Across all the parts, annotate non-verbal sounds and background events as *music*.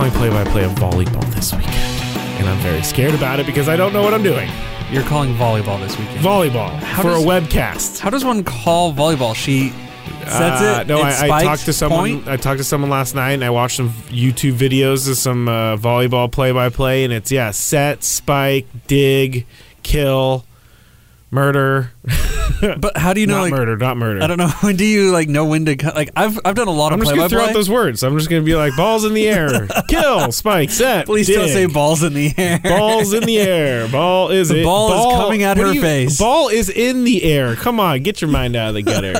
calling play-by-play of volleyball this weekend, and I'm very scared about it because I don't know what I'm doing. You're calling volleyball this weekend. Volleyball How for does- a webcast. How does one call volleyball? She sets Uh, it. no, it I, I spikes, talked to someone. point? I talked to someone last night, and I watched some YouTube videos of some uh, volleyball play-by-play, and it's yeah, set, spike, dig, kill, murder. *laughs* *laughs* But how do you know? not like, murder, not murder. I don't know. *laughs* When do you like know when to cut? Like I've I've done a lot I'm of just play gonna throw out those words. I'm just gonna be like balls in the air, *laughs* kill, spike, set. Please dig. don't say balls in the air. Balls in the air. Ball is in The it. ball is coming at her you- face. Ball is in the air. Come on, get your mind out of the gutter.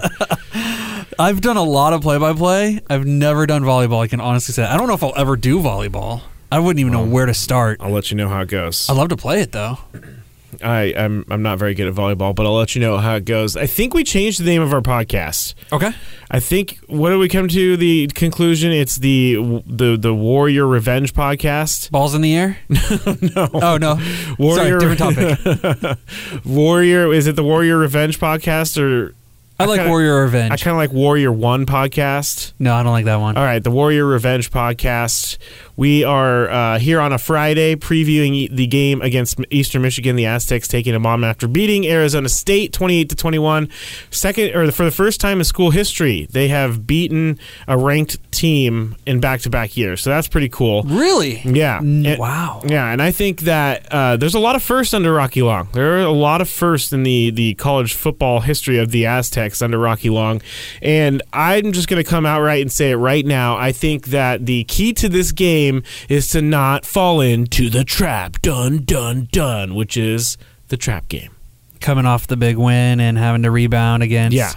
I've done a lot of play by play. I've never done volleyball. I can honestly say. I don't know if I'll ever do volleyball. I wouldn't even know where to start. I'll let you know how it goes. I love to play it though. I, I'm I'm not very good at volleyball, but I'll let you know how it goes. I think we changed the name of our podcast. Okay. I think what did we come to the conclusion? It's the the the Warrior Revenge podcast. Balls in the air? *laughs* no, Oh no. Warrior Sorry, different topic. *laughs* Warrior is it the Warrior Revenge podcast or I like kinda- Warrior Revenge. I kind of like Warrior One podcast. no, I don't like that one. All right, the Warrior Revenge podcast. We are uh, here on a Friday previewing the game against Eastern Michigan. The Aztecs taking a bomb after beating Arizona State 28 to 21. Second, or for the first time in school history, they have beaten a ranked team in back-to-back years. So that's pretty cool. Really? Yeah. And- wow. Yeah, and I think that uh, there's a lot of firsts under Rocky Long. There are a lot of firsts in the, the college football history of the Aztecs under Rocky Long. And I'm just going to come out right and say it right now. I think that the key to this game is to not fall into the trap. Done, done, done, which is the trap game. Coming off the big win and having to rebound against Yeah.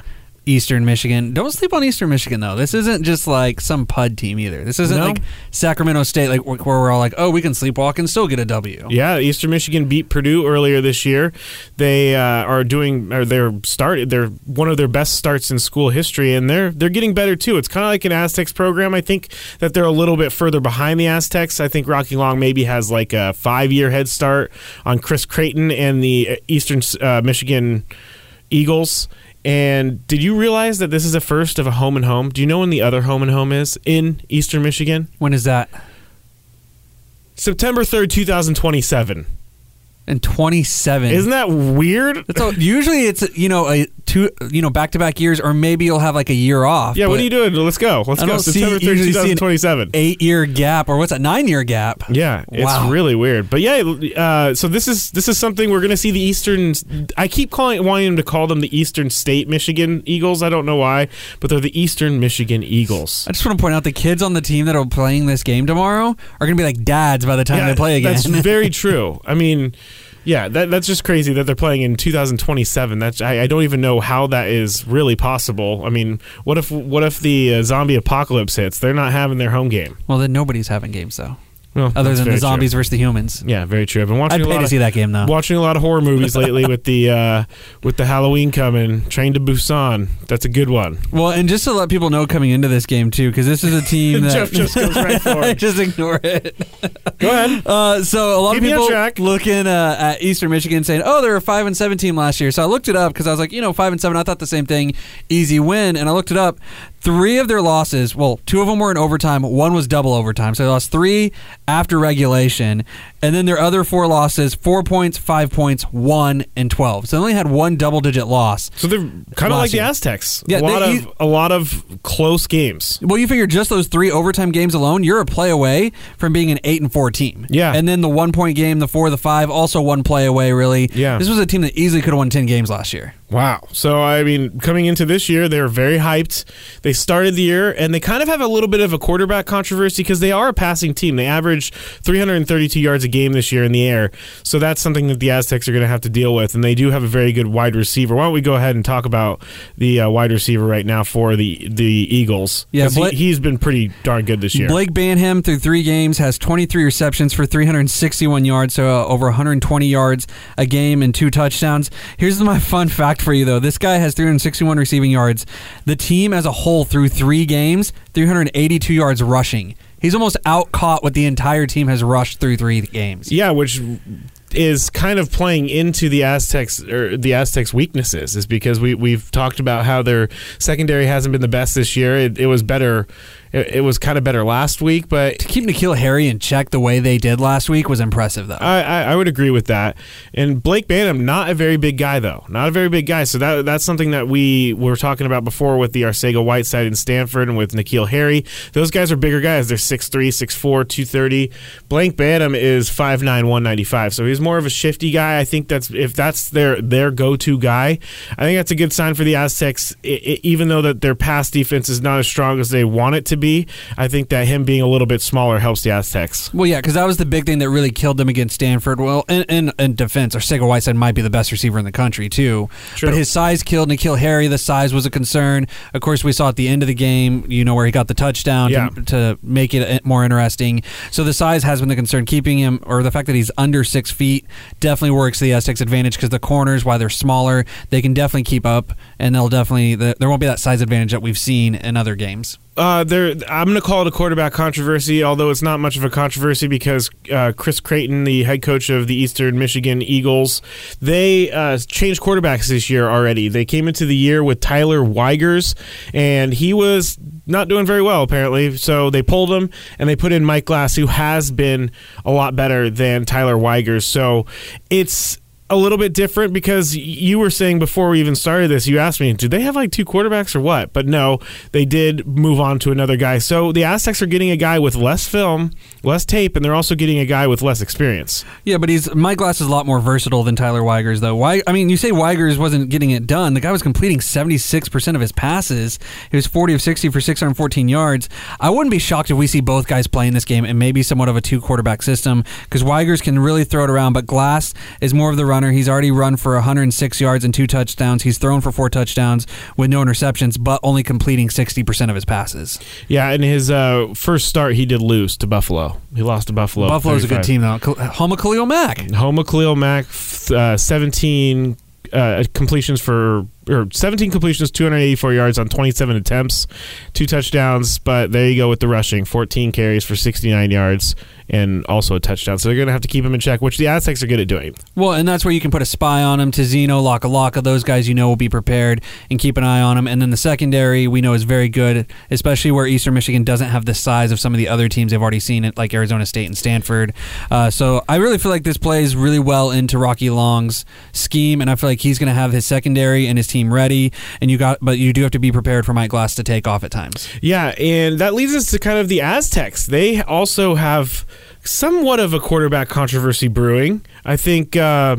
Eastern Michigan. Don't sleep on Eastern Michigan though. This isn't just like some PUD team either. This isn't No. like Sacramento State, like where we're all like, oh, we can sleepwalk and still get a W. Yeah, Eastern Michigan beat Purdue earlier this year. They uh, are doing, or they're started. They're one of their best starts in school history, and they're they're getting better too. It's kind of like an Aztecs program. I think that they're a little bit further behind the Aztecs. I think Rocky Long maybe has like a five year head start on Chris Creighton and the Eastern uh, Michigan Eagles. And did you realize that this is the first of a home and home? Do you know when the other home and home is in Eastern Michigan? When is that? September 3rd, 2027 and 27. Isn't that weird? That's usually it's you know a two you know back to back years or maybe you'll have like a year off. Yeah, what are you doing? Let's go. Let's I go. September 30, 2027. 8 year gap or what's that 9 year gap? Yeah, wow. it's really weird. But yeah, uh, so this is this is something we're going to see the Eastern I keep calling wanting them to call them the Eastern State Michigan Eagles. I don't know why, but they're the Eastern Michigan Eagles. I just want to point out the kids on the team that are playing this game tomorrow are going to be like dads by the time yeah, they play again. That's very *laughs* true. I mean, yeah, that, that's just crazy that they're playing in 2027. That's I, I don't even know how that is really possible. I mean, what if what if the uh, zombie apocalypse hits? They're not having their home game. well, then nobody's having games though, Well, other than the true. zombies versus the humans. Yeah, very true. I've been watching I'd a pay lot to of, see that game though. watching a lot of horror movies *laughs* lately with the uh, with the Halloween coming. Train to Busan. That's a good one. Well, and just to let people know coming into this game too, because this is a team *laughs* that just goes right for *laughs* it. just ignore it. Go ahead. Uh, so a lot Keep of people track. looking uh, at Eastern Michigan saying, "Oh, they're a five and seven team last year." So I looked it up because I was like, you know, five and seven. I thought the same thing, easy win. And I looked it up. Three of their losses, well, two of them were in overtime. One was double overtime. So they lost three after regulation, and then their other four losses: four points, five points, one, and twelve. So they only had one double-digit loss. So they're kind of like the. Aztecs. Yeah, a lot they- of a lot of close games. Well, you figure just those three overtime games alone, you're a play away from being an eight and four team. Yeah. and then the one point game, the four, the five, also one play away. Really, Yeah. This was a team that easily could have won ten games last year. Wow. So I mean, coming into this year, they were very hyped. They started the year, and they kind of have a little bit of a quarterback controversy because they are a passing team. They average 332 yards a game this year in the air. So that's something that the Aztecs are going to have to deal with. And they do have a very good wide receiver. Why don't we go ahead and talk about the uh, wide receiver right now for the the Eagles? Yeah, he, he's been pretty darn good this year. Blake Banham through three games has 23 receptions for 361 yards, so uh, over 120 yards a game and two touchdowns. Here's my fun fact for you, though. This guy has 361 receiving yards. The team as a whole through three games, 382 yards rushing. He's almost out caught what the entire team has rushed through three games. Yeah, which is kind of playing into the Aztecs or the Aztecs' weaknesses is because we we've talked about how their secondary hasn't been the best this year. It, it was better it, it was kind of better last week, but To keep N'Keal Harry in check the way they did last week was impressive, though. I, I, I would agree with that. And Blake Banham, not a very big guy though, not a very big guy. So that that's something that we were talking about before with the Arcega Whiteside in Stanford and with N'Keal Harry. Those guys are bigger guys. They're 6'3", 6'4", 230. Blake Banham is 5'9", 195. So he's more of a shifty guy. I think that's if that's their their go to guy. I think that's a good sign for the Aztecs. I, I, even though that their pass defense is not as strong as they want it to be, I think that him being a little bit smaller helps the Aztecs. Well, yeah, because that was the big thing that really killed them against Stanford. Well, in, in, in defense, Arcega Whiteside might be the best receiver in the country, too. True. But his size killed N'Keal Harry. The size was a concern. Of course, we saw at the end of the game, you know, where he got the touchdown Yeah. to, to make it uh, more interesting. So the size has been the concern. Keeping him, or the fact that he's under six feet, definitely works to the Aztecs' advantage because the corners, while they're smaller, they can definitely keep up, and they'll definitely, there won't be that size advantage that we've seen in other games. Uh, there, I'm going to call it a quarterback controversy, although it's not much of a controversy because uh, Chris Creighton, the head coach of the Eastern Michigan Eagles, they uh, changed quarterbacks this year already. They came into the year with Tyler Wiegers, and he was not doing very well apparently. So they pulled him and they put in Mike Glass, who has been a lot better than Tyler Wiegers. So it's a little bit different because you were saying before we even started this, you asked me, do they have like two quarterbacks or what? But no, they did move on to another guy. So the Aztecs are getting a guy with less film, less tape, and they're also getting a guy with less experience. Yeah, but he's Mike Glass is a lot more versatile than Tyler Wiegers, though. Why? I mean, you say Wiegers wasn't getting it done. The guy was completing seventy six percent of his passes. He was forty of sixty for six hundred fourteen yards. I wouldn't be shocked if we see both guys playing this game and maybe somewhat of a two quarterback system because Wiegers can really throw it around, but Glass is more of the runner. He's already run for one hundred and six yards and two touchdowns. He's thrown for four touchdowns with no interceptions, but only completing sixty percent of his passes. Yeah, in his uh, first start, he did lose to Buffalo. He lost to Buffalo. Buffalo's a good team though. Home of Khalil Mack. Homa Khalil Mack, uh, 17 uh, completions for, or 17 completions, 284 yards on 27 attempts, two touchdowns. But there you go with the rushing 14 carries for 69 yards and also a touchdown. So they're going to have to keep him in check, which the Aztecs are good at doing. Well, and that's where you can put a spy on him. Tezino, Laka Laka, those guys you know will be prepared and keep an eye on him. And then the secondary we know is very good, especially where Eastern Michigan doesn't have the size of some of the other teams they've already seen it, like Arizona State and Stanford. Uh, so I really feel like this plays really well into Rocky Long's scheme, and I feel like he's going to have his secondary and his team ready. And you got, but you do have to be prepared for Mike Glass to take off at times. Yeah, and that leads us to kind of the Aztecs. They also have somewhat of a quarterback controversy brewing. I think uh,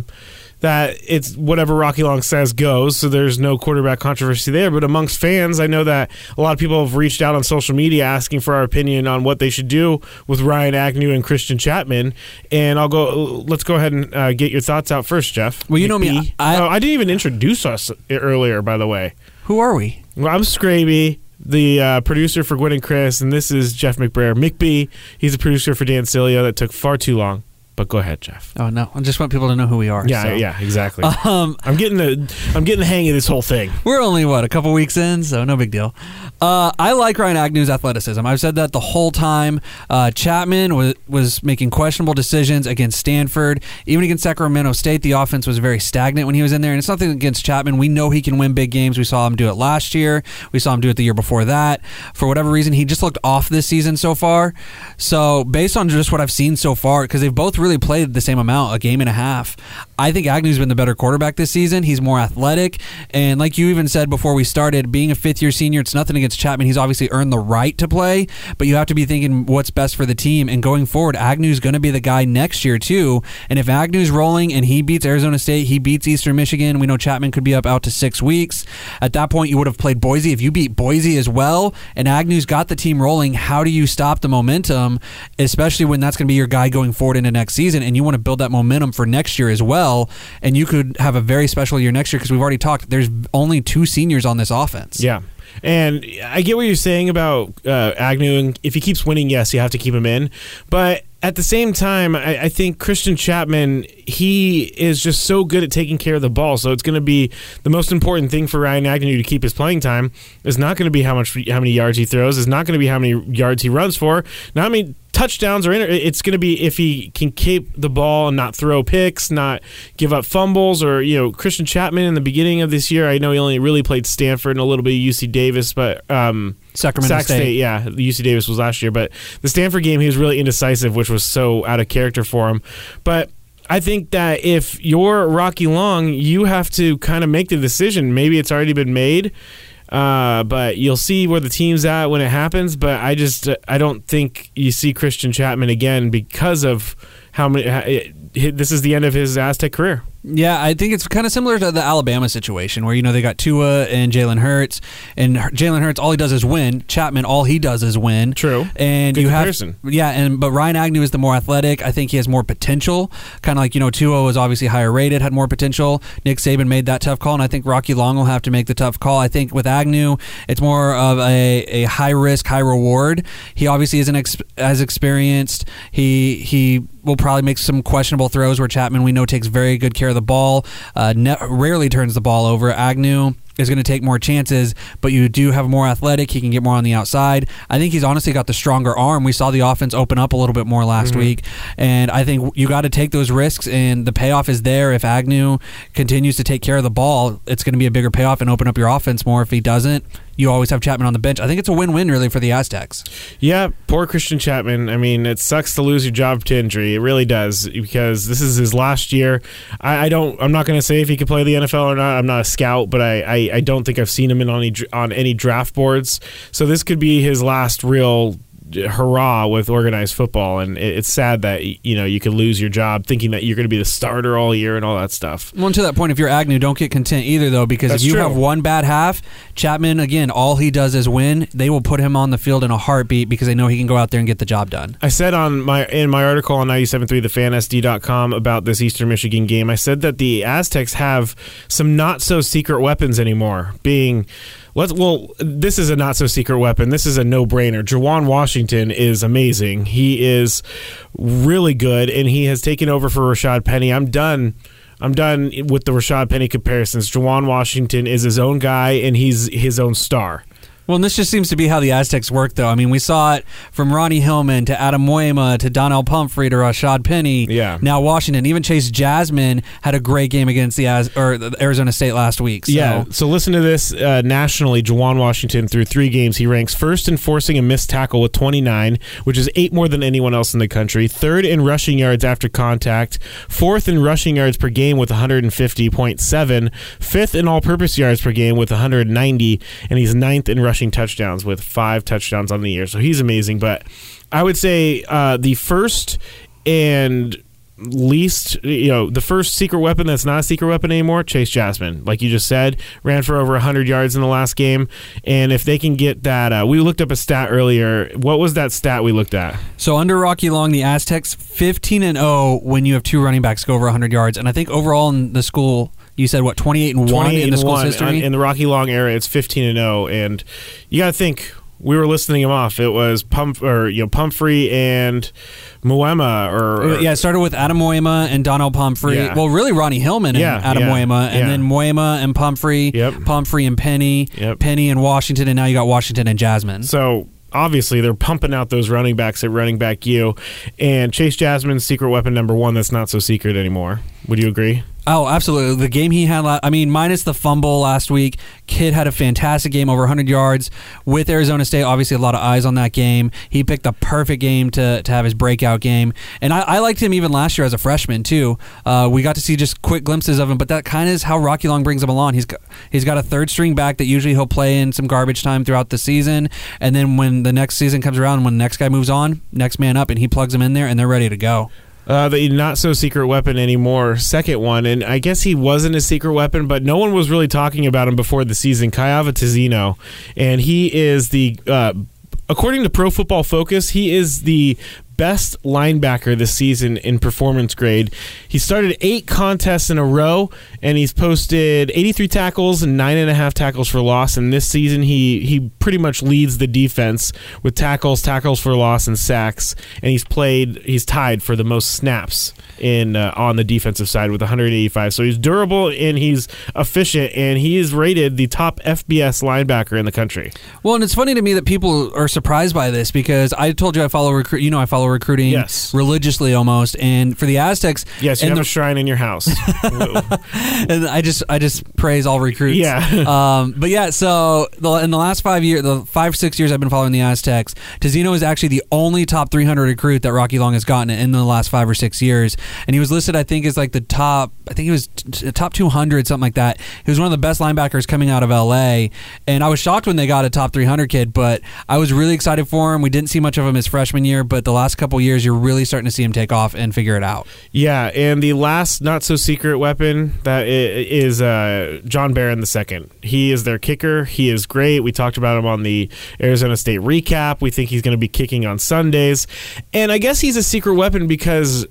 that it's whatever Rocky Long says goes, so there's no quarterback controversy there. But amongst fans, I know that a lot of people have reached out on social media asking for our opinion on what they should do with Ryan Agnew and Christian Chapman. And I'll go. Let's go ahead and uh, get your thoughts out first, Jeff. Well, you know me. I- oh, I didn't even introduce us earlier, by the way. Who are we? Well, I'm Scraby, the uh, producer for Gwen and Chris, and this is Jeff McBrayer. McBee, he's a producer for Dan Sileo. That took far too long, but go ahead, Jeff. Oh no, I just want people to know who we are. Yeah, so. yeah, exactly. *laughs* Um, I'm getting the I'm getting the hang of this whole thing. We're only what a couple weeks in, so no big deal. Uh, I like Ryan Agnew's athleticism. I've said that the whole time. Uh, Chapman was was making questionable decisions against Stanford, even against Sacramento State. The offense was very stagnant when he was in there, and it's nothing against Chapman. We know he can win big games. We saw him do it last year. We saw him do it the year before that. For whatever reason, he just looked off this season so far. So based on just what I've seen so far, because they've both really played the same amount, a game and a half. I think Agnew's been the better quarterback this season. He's more athletic, and like you even said before we started, being a fifth year senior, it's nothing against Chapman. He's obviously earned the right to play, but you have to be thinking what's best for the team. And going forward, Agnew's going to be the guy next year too. And if Agnew's rolling and he beats Arizona State, he beats Eastern Michigan. We know Chapman could be up out to six weeks. At that point, you would have played Boise. If you beat Boise as well, and Agnew's got the team rolling, how do you stop the momentum, especially when that's going to be your guy going forward into next season? And you want to build that momentum for next year as well. And you could have a very special year next year because we've already talked. There's only two seniors on this offense. Yeah. And I get what you're saying about uh, Agnew. And if he keeps winning, yes, you have to keep him in. But at the same time, I, I think Christian Chapman, he is just so good at taking care of the ball. So it's going to be the most important thing for Ryan Agnew to keep his playing time is not going to be how much how many yards he throws. Is not going to be how many yards he runs for. Not many touchdowns or inter- it's going to be if he can keep the ball and not throw picks, not give up fumbles, or you know Christian Chapman in the beginning of this year. I know he only really played Stanford and a little bit of UC Davis, but um, Sacramento Sac State. yeah, UC Davis was last year, but the Stanford game he was really indecisive, which was so out of character for him. But I think that if you're Rocky Long, you have to kind of make the decision. Maybe it's already been made, uh, but you'll see where the team's at when it happens. But I just uh, I don't think you see Christian Chapman again because of how many. how- it- this is the end of his Aztec career. Yeah, I think it's kind of similar to the Alabama situation where you know they got Tua and Jalen Hurts, and Jalen Hurts all he does is win. Chapman all he does is win. True. and Good you comparison. have yeah, and but Ryan Agnew is the more athletic. I think he has more potential. Kind of like you know Tua was obviously higher rated, had more potential. Nick Saban made that tough call, and I think Rocky Long will have to make the tough call. I think with Agnew, it's more of a, a high risk, high reward. He obviously isn't ex- as experienced. He he will probably make some questionable throws where Chapman we know takes very good care of the ball. Uh, ne- rarely turns the ball over. Agnew is going to take more chances, but you do have more athletic. He can get more on the outside. I think he's honestly got the stronger arm. We saw the offense open up a little bit more last week, and I think you got to take those risks, and the payoff is there. If Agnew continues to take care of the ball, it's going to be a bigger payoff and open up your offense more. If he doesn't, you always have Chapman on the bench. I think it's a win-win really for the Aztecs. Yeah, poor Christian Chapman. I mean, it sucks to lose your job to injury. It really does because this is his last year. I, I don't. I'm not going to say if he could play the NFL or not. I'm not a scout, but I, I, I don't think I've seen him in any on any draft boards. So this could be his last real hurrah with organized football, and it, it's sad that you know you could lose your job thinking that you're going to be the starter all year and all that stuff. Well, to that point, if you're Agnew, don't get content either, though, because That's if you true. have one bad half, Chapman, again, all he does is win. They will put him on the field in a heartbeat because they know he can go out there and get the job done. I said on my in my article on 973 thefansd.com about this Eastern Michigan game, I said that the Aztecs have some not so secret weapons anymore. Being let's well, this is a not so secret weapon. This is a no-brainer. Juwan Washington is amazing. He is really good and he has taken over for Rashad Penny. I'm done I'm done with the Rashad Penny comparisons. Juwan Washington is his own guy and he's his own star. Well, and this just seems to be how the Aztecs work, though. I mean, we saw it from Ronnie Hillman to Adam Muema to Donnel Pumphrey to Rashad Penny. Yeah. Now Washington, even Chase Jasmin had a great game against the Az- or the Arizona State last week. So. Yeah. So listen to this. Uh, nationally, Juwan Washington through three games, he ranks first in forcing a missed tackle with 29, which is eight more than anyone else in the country. Third in rushing yards after contact. Fourth in rushing yards per game with 150.7. Fifth in all-purpose yards per game with 190, and he's ninth in rushing touchdowns with five touchdowns on the year. So he's amazing. But I would say uh, the first and least you know the first secret weapon that's not a secret weapon anymore chase jasmin. Like you just said ran for over 100 yards in the last game. And if they can get that uh, we looked up a stat earlier. What was that stat we looked at? So under Rocky Long, the Aztecs 15 and 0 when you have two running backs go over 100 yards, and I think overall in the school you said what 28 and 1 in the school's 1. history. in the rocky long era it's 15 and 0 and you got to think we were listening him off it was pump or you know pumphrey and Muema or yeah, it started with Adam Muema and Donald Pumphrey. Yeah. Well, really Ronnie Hillman and Yeah, Adam yeah, Muema, and yeah. then Muema and Pumphrey, Yep. Pumphrey and Penny, Yep. Penny and Washington, and now you got Washington and Jasmin. So obviously they're pumping out those running backs at running back you, and Chase Jasmin's secret weapon number one that's not so secret anymore. Would you agree? Oh, absolutely. The game he had, I mean, minus the fumble last week, Kid had a fantastic game, over 100 yards with Arizona State. Obviously, a lot of eyes on that game. He picked the perfect game to, to have his breakout game. And I, I liked him even last year as a freshman, too. Uh, we got to see just quick glimpses of him, but that kind of is how Rocky Long brings him along. He's got, he's got a third string back that usually he'll play in some garbage time throughout the season. And then when the next season comes around, when the next guy moves on, next man up, and he plugs him in there, and they're ready to go. Uh, the not so secret weapon anymore, second one, and I guess he wasn't a secret weapon, but no one was really talking about him before the season. Kyahva Tezino, and he is the, uh, according to Pro Football Focus, he is the best linebacker this season in performance grade. He started eight contests in a row, and he's posted 83 tackles and nine and a half tackles for loss. And this season, he he pretty much leads the defense with tackles, tackles for loss, and sacks. And he's played, he's tied for the most snaps in uh, on the defensive side with 185. So he's durable and he's efficient, and he is rated the top FBS linebacker in the country. Well, and it's funny to me that people are surprised by this because I told you I follow recruit. You know, I follow recruiting Yes. religiously almost. And for the Aztecs, Yes, you and have the- a shrine in your house. *laughs* and I just I just praise all recruits. Yeah. *laughs* um, but yeah, so the, in the last five years, the five six years I've been following the Aztecs, Tezino is actually the only top 300 recruit that Rocky Long has gotten in the last five or six years, and he was listed I think as like the top I think he was t- top 200 something like that. He was one of the best linebackers coming out of LA, and I was shocked when they got a top 300 kid, but I was really excited for him. We didn't see much of him his freshman year, but the last couple years you're really starting to see him take off and figure it out. yeah, and the last not so secret weapon that is uh, John Baron second. He is their kicker. He is great. We talked about him on the Arizona State recap. We think he's going to be kicking on Sundays, and I guess he's a secret weapon because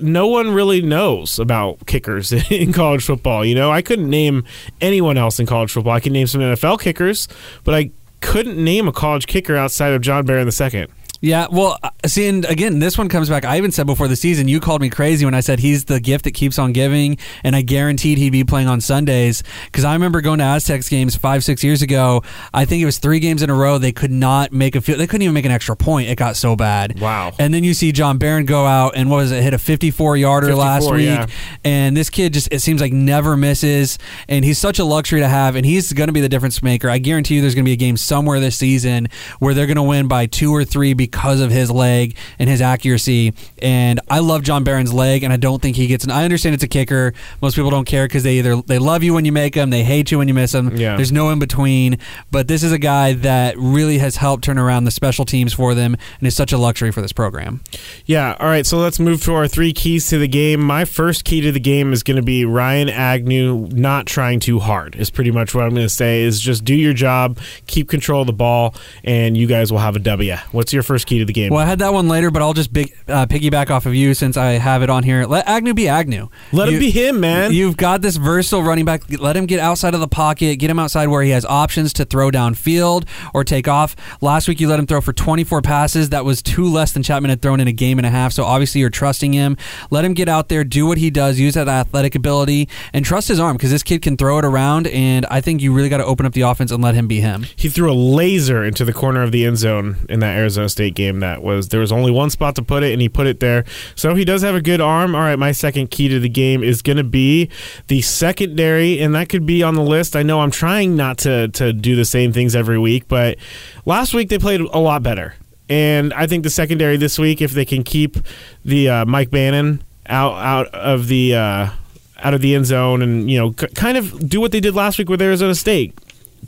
no one really knows about kickers *laughs* in college football. You know, I couldn't name anyone else in college football. I can name some NFL kickers, but I couldn't name a college kicker outside of John Baron second. Yeah, well, uh, see, and again, this one comes back. I even said before the season, you called me crazy when I said he's the gift that keeps on giving, and I guaranteed he'd be playing on Sundays. Because I remember going to Aztecs games five, six years ago. I think it was three games in a row. They could not make a field. They couldn't even make an extra point. It got so bad. Wow. And then you see John Baron go out and what was it? Hit a 54 yarder last week. yeah. And this kid just it seems like never misses, and he's such a luxury to have, and he's going to be the difference maker. I guarantee you, there's going to be a game somewhere this season where they're going to win by two or three because of his leg and his accuracy. And I love John Baron's leg, and I don't think he gets. An, I understand it's a kicker. Most people don't care because they either they love you when you make them, they hate you when you miss them. Yeah. There's no in between. But this is a guy that really has helped turn around the special teams for them, and is such a luxury for this program. Yeah. All right. So let's move to our three keys to the game. My first key to the game is going to be Ryan Agnew not trying too hard. Is pretty much what I'm going to say. Is just do your job, keep control of the ball, and you guys will have a W. What's your first key to the game? Well, I had that one later, but I'll just big, uh, piggyback off of you since I have it on here. Let Agnew be Agnew. Let You- him be him, man. You've got this versatile running back. Let him get outside of the pocket, get him outside where he has options to throw downfield or take off. Last week, you let him throw for 24 passes. That was two less than Chapman had thrown in a game and a half. So obviously, you're trusting him. Let him get out there, do what he does, use that athletic ability, and trust his arm because this kid can throw it around. And I think you really got to open up the offense and let him be him. he threw a laser into the corner of the end zone in that Arizona State game. That was there was only one spot to put it, and he put it there. So he does have a good arm. All right, my second key to the game is going to be the secondary, and that could be on the list. I know I'm trying not to to do the same things every week, but last week they played a lot better, and I think the secondary this week, if they can keep the uh, Mike Bannon out out of the uh, out of the end zone, and you know, c- kind of do what they did last week with Arizona State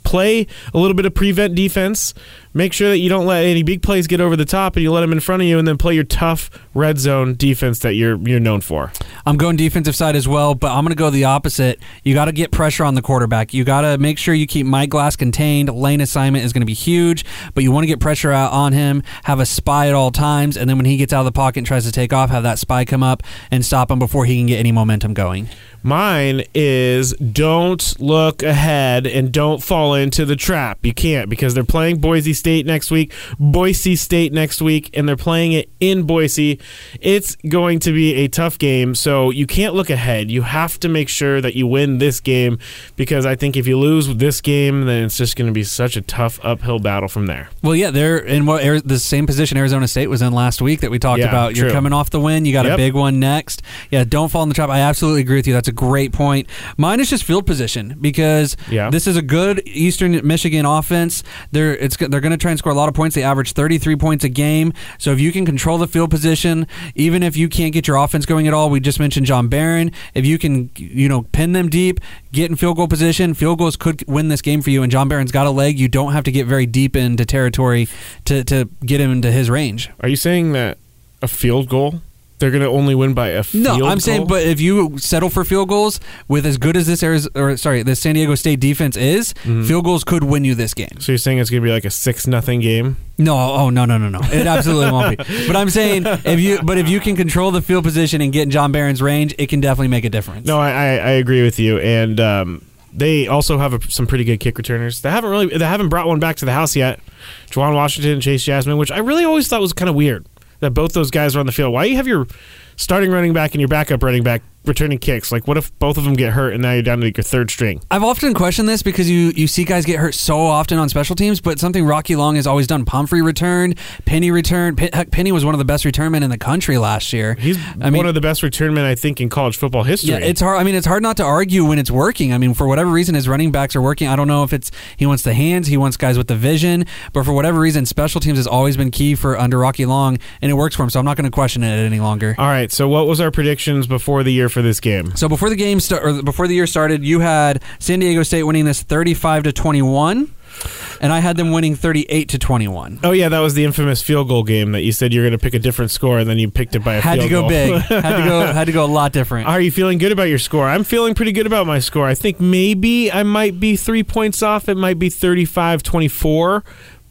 play a little bit of prevent defense. Make sure that you don't let any big plays get over the top, and you let them in front of you, and then play your tough red zone defense that you're you're known for. I'm going defensive side as well, but I'm going to go the opposite. You got to get pressure on the quarterback. You got to make sure you keep Mike Glass contained. Lane assignment is going to be huge, but you want to get pressure out on him, have a spy at all times, and then when he gets out of the pocket and tries to take off, have that spy come up and stop him before he can get any momentum going. Mine is don't look ahead and don't fall into the trap. You can't because they're playing Boise State next week, Boise State next week, and they're playing it in Boise. It's going to be a tough game, so you can't look ahead. You have to make sure that you win this game because I think if you lose this game, then it's just going to be such a tough uphill battle from there. Well, yeah, they're in what the same position Arizona State was in last week that we talked Yeah, about. You're true. coming off the win, you got a big one next. Yeah, don't fall in the trap. I absolutely agree with you. That's a great point. Mine is just field position because Yeah. this is a good Eastern Michigan offense. They're it's they're going to try and score a lot of points. They average 33 points a game. So if you can control the field position, even if you can't get your offense going at all, we just mentioned John Baron. If you can, you know, pin them deep, get in field goal position, field goals could win this game for you. And John Baron's got a leg. You don't have to get very deep into territory to to get him into his range. Are you saying that a field goal? They're going to only win by a field No, I'm goal? saying, but if you settle for field goals with as good as this Ariz- or sorry, the San Diego State defense is, Mm-hmm. field goals could win you this game. So you're saying it's going to be like a six nothing game? No, oh no, no, no, no. It absolutely won't be. *laughs* But I'm saying if you, but if you can control the field position and get in John Baron's range, it can definitely make a difference. No, I, I, I agree with you, and um, they also have a, some pretty good kick returners. They haven't really they haven't brought one back to the house yet. Juwan Washington Chase Jasmin, which I really always thought was kind of weird that both those guys are on the field. Why you have your starting running back and your backup running back returning kicks. Like, what if both of them get hurt and now you're down to like your third string? I've often questioned this because you, you see guys get hurt so often on special teams, but something Rocky Long has always done. Pumphrey returned, Penny returned. Pe- heck, Penny was one of the best returnmen in the country last year. He's I mean, one of the best returnmen I think in college football history. Yeah, it's hard. I mean, it's hard not to argue when it's working. I mean, for whatever reason, his running backs are working. I don't know if it's he wants the hands, he wants guys with the vision, but for whatever reason, special teams has always been key for under Rocky Long, and it works for him. So I'm not going to question it any longer. All right. So, what was our predictions before the year for this game? So before the game start, or before the year started, you had San Diego State winning this 35 to 21, and I had them winning 38 to 21. Oh yeah, that was the infamous field goal game that you said you're going to pick a different score, and then you picked it by a Had to go goal. big. *laughs* had to go. Had to go a lot different. Are you feeling good about your score? I'm feeling pretty good about my score. I think maybe I might be three points off. It might be 35 24,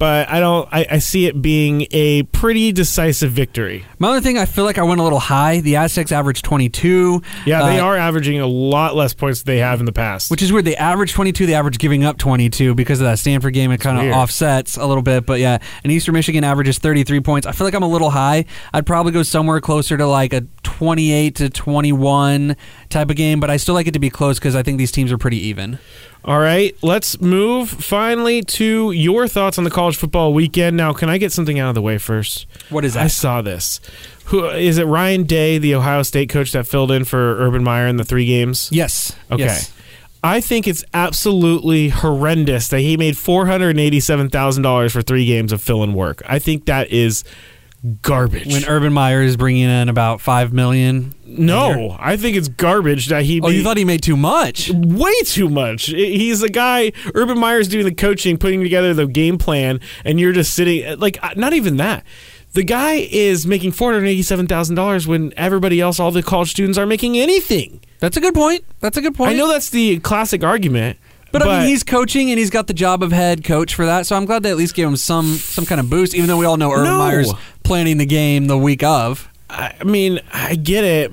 but I don't. I, I see it being a pretty decisive victory. My other thing, I feel like I went a little high. The Aztecs averaged 22. Yeah, they Uh, are averaging a lot less points than they have in the past. Which is weird. They average 22. They average giving up 22 because of that Stanford game. It kind of offsets a little bit. But yeah, and Eastern Michigan averages 33 points. I feel like I'm a little high. I'd probably go somewhere closer to like a 28 to 21 type of game. But I still like it to be close because I think these teams are pretty even. All right, let's move finally to your thoughts on the college football weekend. Now, can I get something out of the way first? What is that? I saw this. Who is it? Ryan Day, the Ohio State coach that filled in for Urban Meyer in the three games. yes. Okay. Yes. I think it's absolutely horrendous that he made four hundred eighty-seven thousand dollars for three games of fill-in work. I think that is garbage. When Urban Meyer is bringing in about five million. No, I think it's garbage that he. Oh, you thought he made too much? way too much. He's a guy. Urban Meyer's doing the coaching, putting together the game plan, and you're just sitting. Like, uh, not even that. The guy is making four hundred eighty-seven thousand dollars when everybody else, all the college students, are making anything. That's a good point. That's a good point. I know that's the classic argument, But, I mean, he's coaching and he's got the job of head coach for that. So I'm glad they at least gave him some some kind of boost, even though we all know Urban No. Meyer's planning the game the week of. I mean, I get it.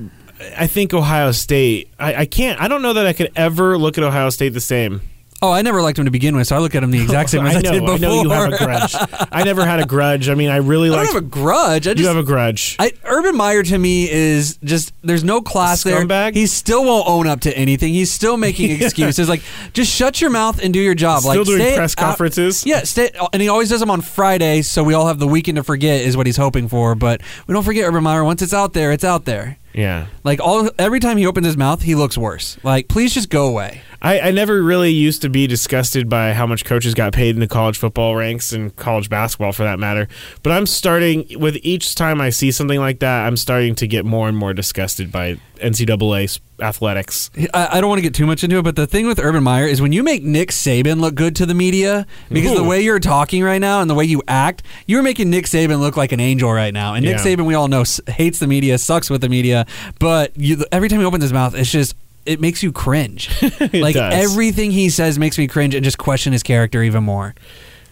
I think Ohio State. I, I can't. I don't know that I could ever look at Ohio State the same. Oh, I never liked him to begin with, so I look at him the *laughs* exact same as I, I know. did before. I know you have a grudge. *laughs* I never had a grudge. I mean, I really I like. don't have a grudge. I You just have a grudge. I, Urban Meyer to me is just there's no class there. He still won't own up to anything. He's still making *laughs* excuses. Like just shut your mouth and do your job. Still like doing press out- conferences. Yeah, stay, and he always does them on Friday, so we all have the weekend to forget is what he's hoping for. But we don't forget Urban Meyer. Once it's out there, it's out there. Yeah. Like all every time he opens his mouth, he looks worse. Like please just go away. I, I never really used to be disgusted by how much coaches got paid in the college football ranks and college basketball for that matter. But I'm starting with each time I see something like that, I'm starting to get more and more disgusted by NCAA athletics. I, I don't want to get too much into it, but the thing with Urban Meyer is when you make Nick Saban look good to the media, because the way you're talking right now and the way you act, you're making Nick Saban look like an angel right now. And Nick Yeah. Saban, we all know, hates the media, sucks with the media, but you, every time he opens his mouth, it's just. It makes you cringe. *laughs* like does. everything he says makes me cringe and just question his character even more.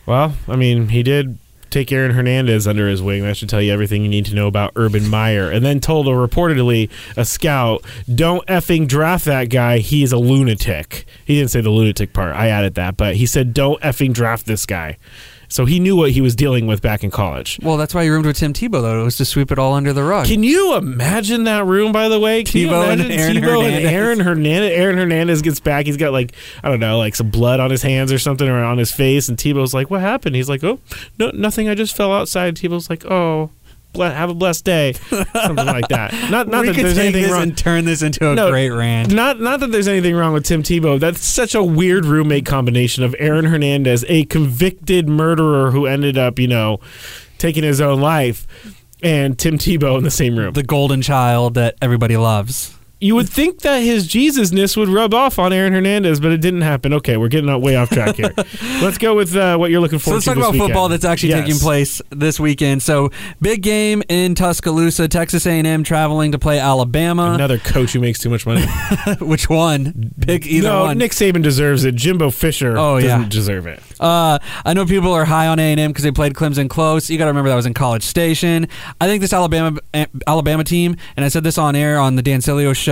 Well, I mean, he did take Aaron Hernandez under his wing. That should tell you everything you need to know about Urban Meyer. And then told a reportedly a scout, "Don't effing draft that guy. He is a lunatic." He didn't say the lunatic part. I added that, but he said, "Don't effing draft this guy." So he knew what he was dealing with back in college. Well, that's why you roomed with Tim Tebow, though. It was to sweep it all under the rug. Can you imagine that room? By the way, Can Tebow and Aaron Tebow and Hernandez? Aaron Hernandez. Aaron Hernandez gets back. He's got like I don't know, like some blood on his hands or something, or on his face. And Tebow's like, "What happened?" He's like, "Oh, no, nothing. I just fell outside." Tebow's like, "Oh, have a blessed day," something like that. *laughs* Not not we that there's anything wrong. and turn this into a No, great rant. Not not that there's anything wrong with Tim Tebow. That's such a weird roommate combination of Aaron Hernandez, a convicted murderer who ended up, you know, taking his own life, and Tim Tebow in the same room. The golden child that everybody loves. You would think that his Jesusness would rub off on Aaron Hernandez, but it didn't happen. Okay, we're getting way off track here. *laughs* let's go with uh, what you're looking So for. let's talk about football that's actually taking place this weekend. So big game in Tuscaloosa, Texas A&M traveling to play Alabama. Another coach who makes too much money. *laughs* Which one? Pick either no, one. Nick Saban deserves it. Jimbo Fisher Oh, doesn't yeah. deserve it. Uh, I know people are high on A&M because they played Clemson close. You got to remember that was in College Station. I think this Alabama Alabama team, and I said this on air on the Dan Sileo show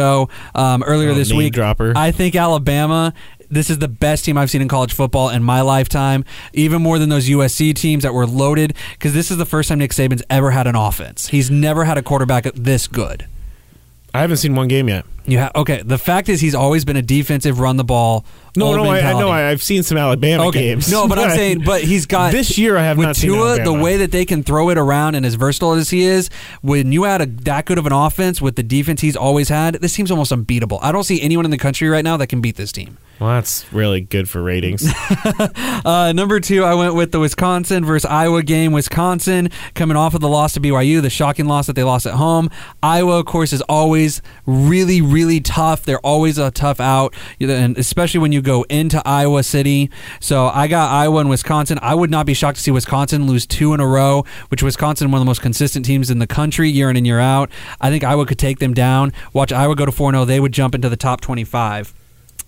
um, earlier Oh, this week. dropper. I think Alabama. This is the best team I've seen in college football in my lifetime, even more than those USC teams that were loaded. Because this is the first time Nick Saban's ever had an offense. He's never had a quarterback this good. I haven't seen one game yet. You have okay. The fact is, he's always been a defensive, run the ball. No, old no, I, I know. I, I've seen some Alabama okay. games. No, but I'm *laughs* saying, but he's got this year I have with not seen Tua, the way that they can throw it around and as versatile as he is, when you add a, that good of an offense with the defense he's always had, this seems almost unbeatable. I don't see anyone in the country right now that can beat this team. Well, that's really good for ratings. *laughs* Uh, number two, I went with the Wisconsin versus Iowa game. Wisconsin coming off of the loss to BYU, the shocking loss that they lost at home. Iowa, of course, is always really, really tough. They're always a tough out, and especially when you go into Iowa City. So I got Iowa and Wisconsin. I would not be shocked to see Wisconsin lose two in a row, which Wisconsin one of the most consistent teams in the country year in and year out. I think Iowa could take them down. Watch Iowa go to 4 0. They would jump into the top 25.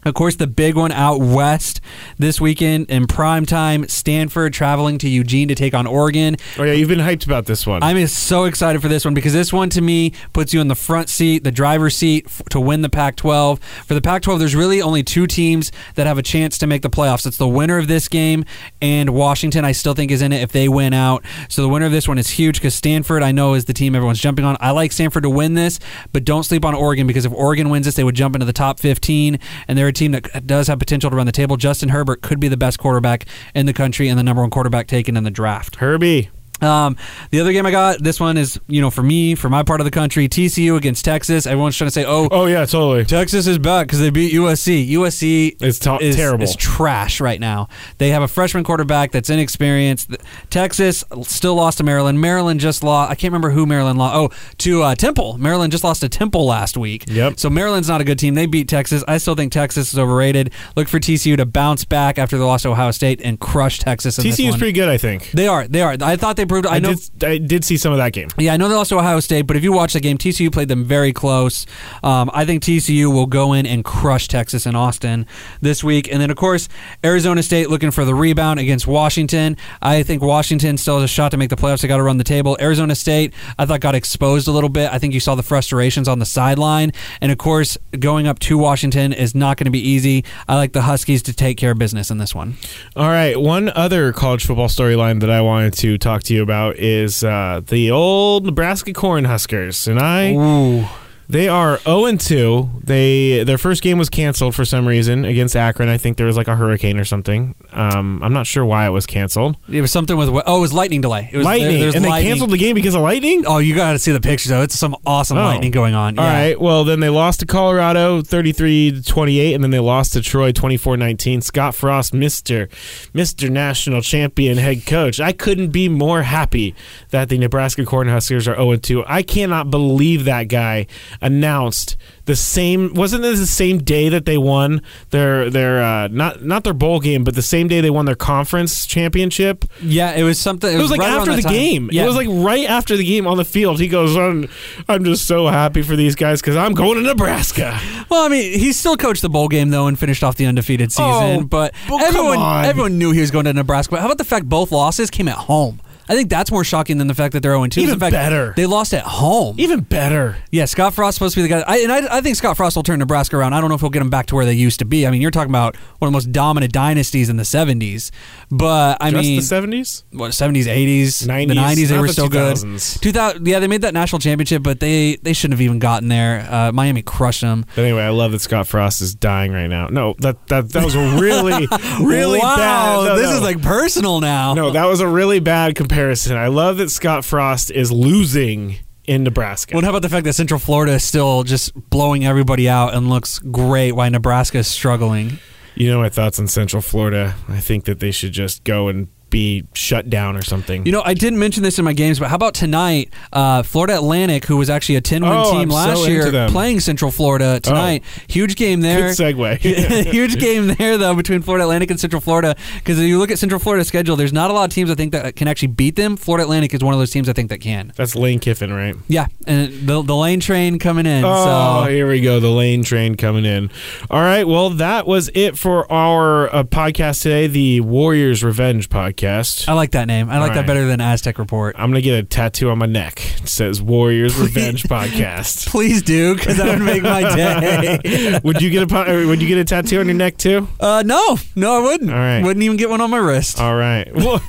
Of course, the big one out west this weekend in prime time, Stanford traveling to Eugene to take on Oregon. oh yeah, you've been hyped about this one. I'm so excited for this one because this one to me puts you in the front seat, the driver's seat f- to win the Pac 12. For the Pac 12, there's really only two teams that have a chance to make the playoffs. It's the winner of this game and Washington, I still think, is in it if they win out. So the winner of this one is huge because Stanford, I know, is the team everyone's jumping on. I like Stanford to win this, but don't sleep on Oregon because if Oregon wins this, they would jump into the top 15, and they're a team that does have potential to run the table. Justin Herbert could be the best quarterback in the country and the number one quarterback taken in the draft. Herbie. Um, the other game I got, this one is, you know, for me, for my part of the country, TCU against Texas. Everyone's trying to say, oh, Oh yeah, totally. Texas is back because they beat USC. USC It's to- is, terrible. It's trash right now. They have a freshman quarterback that's inexperienced. Texas still lost to Maryland. Maryland just lost. I can't remember who Maryland lost. Oh, to uh, Temple. Maryland just lost to Temple last week. Yep. So Maryland's not a good team. They beat Texas. I still think Texas is overrated. Look for TCU to bounce back after they lost to Ohio State and crush Texas. TCU is pretty good, I think. They are. They are. I thought they proved. I, I, know. did. I did see some of that game. Yeah, I know they lost to Ohio State, but if you watch the game, TCU played them very close. Um, I think TCU will go in and crush Texas and Austin this week. And then, of course, Arizona State looking for the rebound against Washington. I think Washington still has a shot to make the playoffs. They got to run the table. Arizona State, I thought, got exposed a little bit. I think you saw the frustrations on the sideline. And, of course, going up to Washington is not going to be easy. I like the Huskies to take care of business in this one. All right, one other college football storyline that I wanted to talk to you about is uh, the old Nebraska Cornhuskers, and I Ooh. They are zero and two. They their first game was canceled for some reason against Akron. I think there was like a hurricane or something. Um, I'm not sure why it was canceled. It was something with, oh, it was lightning delay. It was lightning, there- and they canceled the game because of lightning. Oh, you got to see the pictures though. It's some awesome Oh. lightning going on. All yeah. right. Well, then they lost to Colorado 33 to 28 and then they lost to Troy 24-19. Scott Frost, Mr. Mr. National Champion head coach. I couldn't be more happy that the Nebraska Cornhuskers are 0 2. I cannot believe that guy announced the same wasn't this the same day that they won their their uh, not not their bowl game, but the same day they won their conference championship. Yeah, it was something. It, It was like right after the time. game. Yeah. It was like right after the game on the field. He goes, "I'm, I'm just so happy for these guys because I'm going to Nebraska." Well, I mean, he still coached the bowl game though and finished off the undefeated season. Oh, but well, everyone, everyone knew he was going to Nebraska. But how about the fact both losses came at home? I think that's more shocking than the fact that they're 0 2. Even the fact better. They lost at home. Even better. Yeah, Scott Frost is supposed to be the guy. I, and I, I think Scott Frost will turn Nebraska around. I don't know if he'll get them back to where they used to be. I mean, you're talking about one of the most dominant dynasties in the 70s. But I Just mean, the seventies. what 70s, 80s, 90s, the 90s they were the still 2000s. good. 2000, yeah, they made that national championship, but they they shouldn't have even gotten there. Uh, Miami crushed them. But anyway, I love that Scott Frost is dying right now. No, that that that was a really *laughs* really wow, bad. no, this no. is like personal now. no, that was a really bad comparison. I love that Scott Frost is losing in Nebraska. Well, how about the fact that Central Florida is still just blowing everybody out and looks great, while Nebraska is struggling? You know my thoughts on Central Florida. I think that they should just go and be shut down or something. You know, I didn't mention this in my games, but how about tonight? Uh, Florida Atlantic, who was actually a 10 win Oh, team I'm last so year. Oh. playing Central Florida tonight. Huge game there. Good segue. *laughs* Huge *laughs* game there, though, between Florida Atlantic and Central Florida. Because if you look at Central Florida's schedule, there's not a lot of teams I think that can actually beat them. Florida Atlantic is one of those teams I think that can. That's Lane Kiffin, right? Yeah, and the, the lane train coming in. Oh, so here we go. The lane train coming in. All right. Well, that was it for our uh, podcast today, the Warriors Revenge podcast. I like that name. I like All that right. better than Aztec Report. I'm going to get a tattoo on my neck. It says Warriors Revenge *laughs* podcast. Please do, because that would make my day. *laughs* would you get a po- would you get a tattoo on your neck too? Uh, no, no, I wouldn't. All right. Wouldn't even get one on my wrist. All right. Well,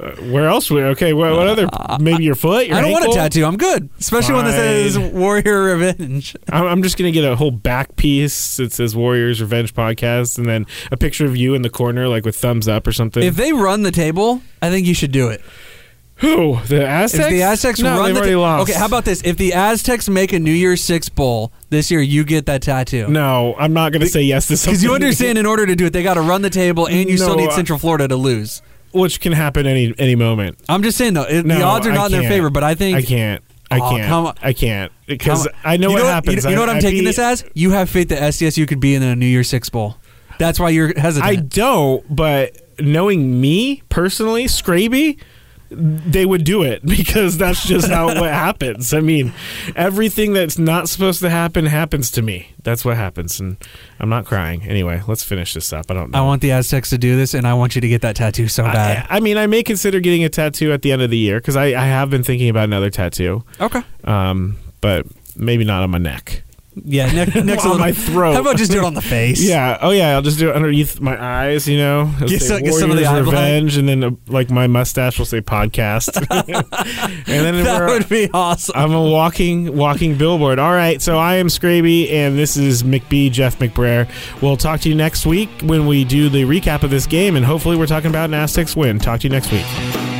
Uh, where else? would- Okay, what, what other? Maybe your foot. Your I don't want a ankle? tattoo. I'm good, especially one that says Fine. Warrior Revenge. *laughs* I'm, I'm just gonna get a whole back piece that says Warriors Revenge Podcast, and then a picture of you in the corner, like with thumbs up or something. If they run the table, I think you should do it. Who the Aztecs? If the Aztecs no, run they've the already ta- lost. Okay, how about this? If the Aztecs make a New Year's Six bowl this year, you get that tattoo. No, I'm not gonna say yes to *laughs* something Because you understand, in order to do it, they got to run the table, and you still No, need I- Central Florida to lose. Which can happen any any moment. I'm just saying though, it, No, the odds are I not in their can't. favor. But I think I can't. I Oh, can't. come on. I can't because Come on. I know You what happens. You, know what I'm I taking beat- this as? You have faith that SDSU could be in a New Year's Six bowl. That's why you're hesitant. I don't, but knowing me personally, Scraby, they would do it *laughs* because that's just how what *laughs* happens. I mean, everything that's not supposed to happen happens to me. That's what happens, and I'm not crying. Anyway, let's finish this up. I don't know. I want the Aztecs to do this, and I want you to get that tattoo so bad. I, I mean, I may consider getting a tattoo at the end of the year because I, I have been thinking about another tattoo, okay. um, but maybe not on my neck. Yeah. Next, *laughs* next on little- my *laughs* throat. How about just do it on the face? Yeah. Oh, yeah. I'll just do it underneath my eyes. You know, Get say some- get some of the. Revenge, and then uh, like my mustache will say podcast. *laughs* and then That would be awesome. I'm a walking walking billboard. All right. So I am Scraby, and this is McBee Jeff McBrayer. We'll talk to you next week when we do the recap of this game, and hopefully we're talking about an Aztecs win. Talk to you next week.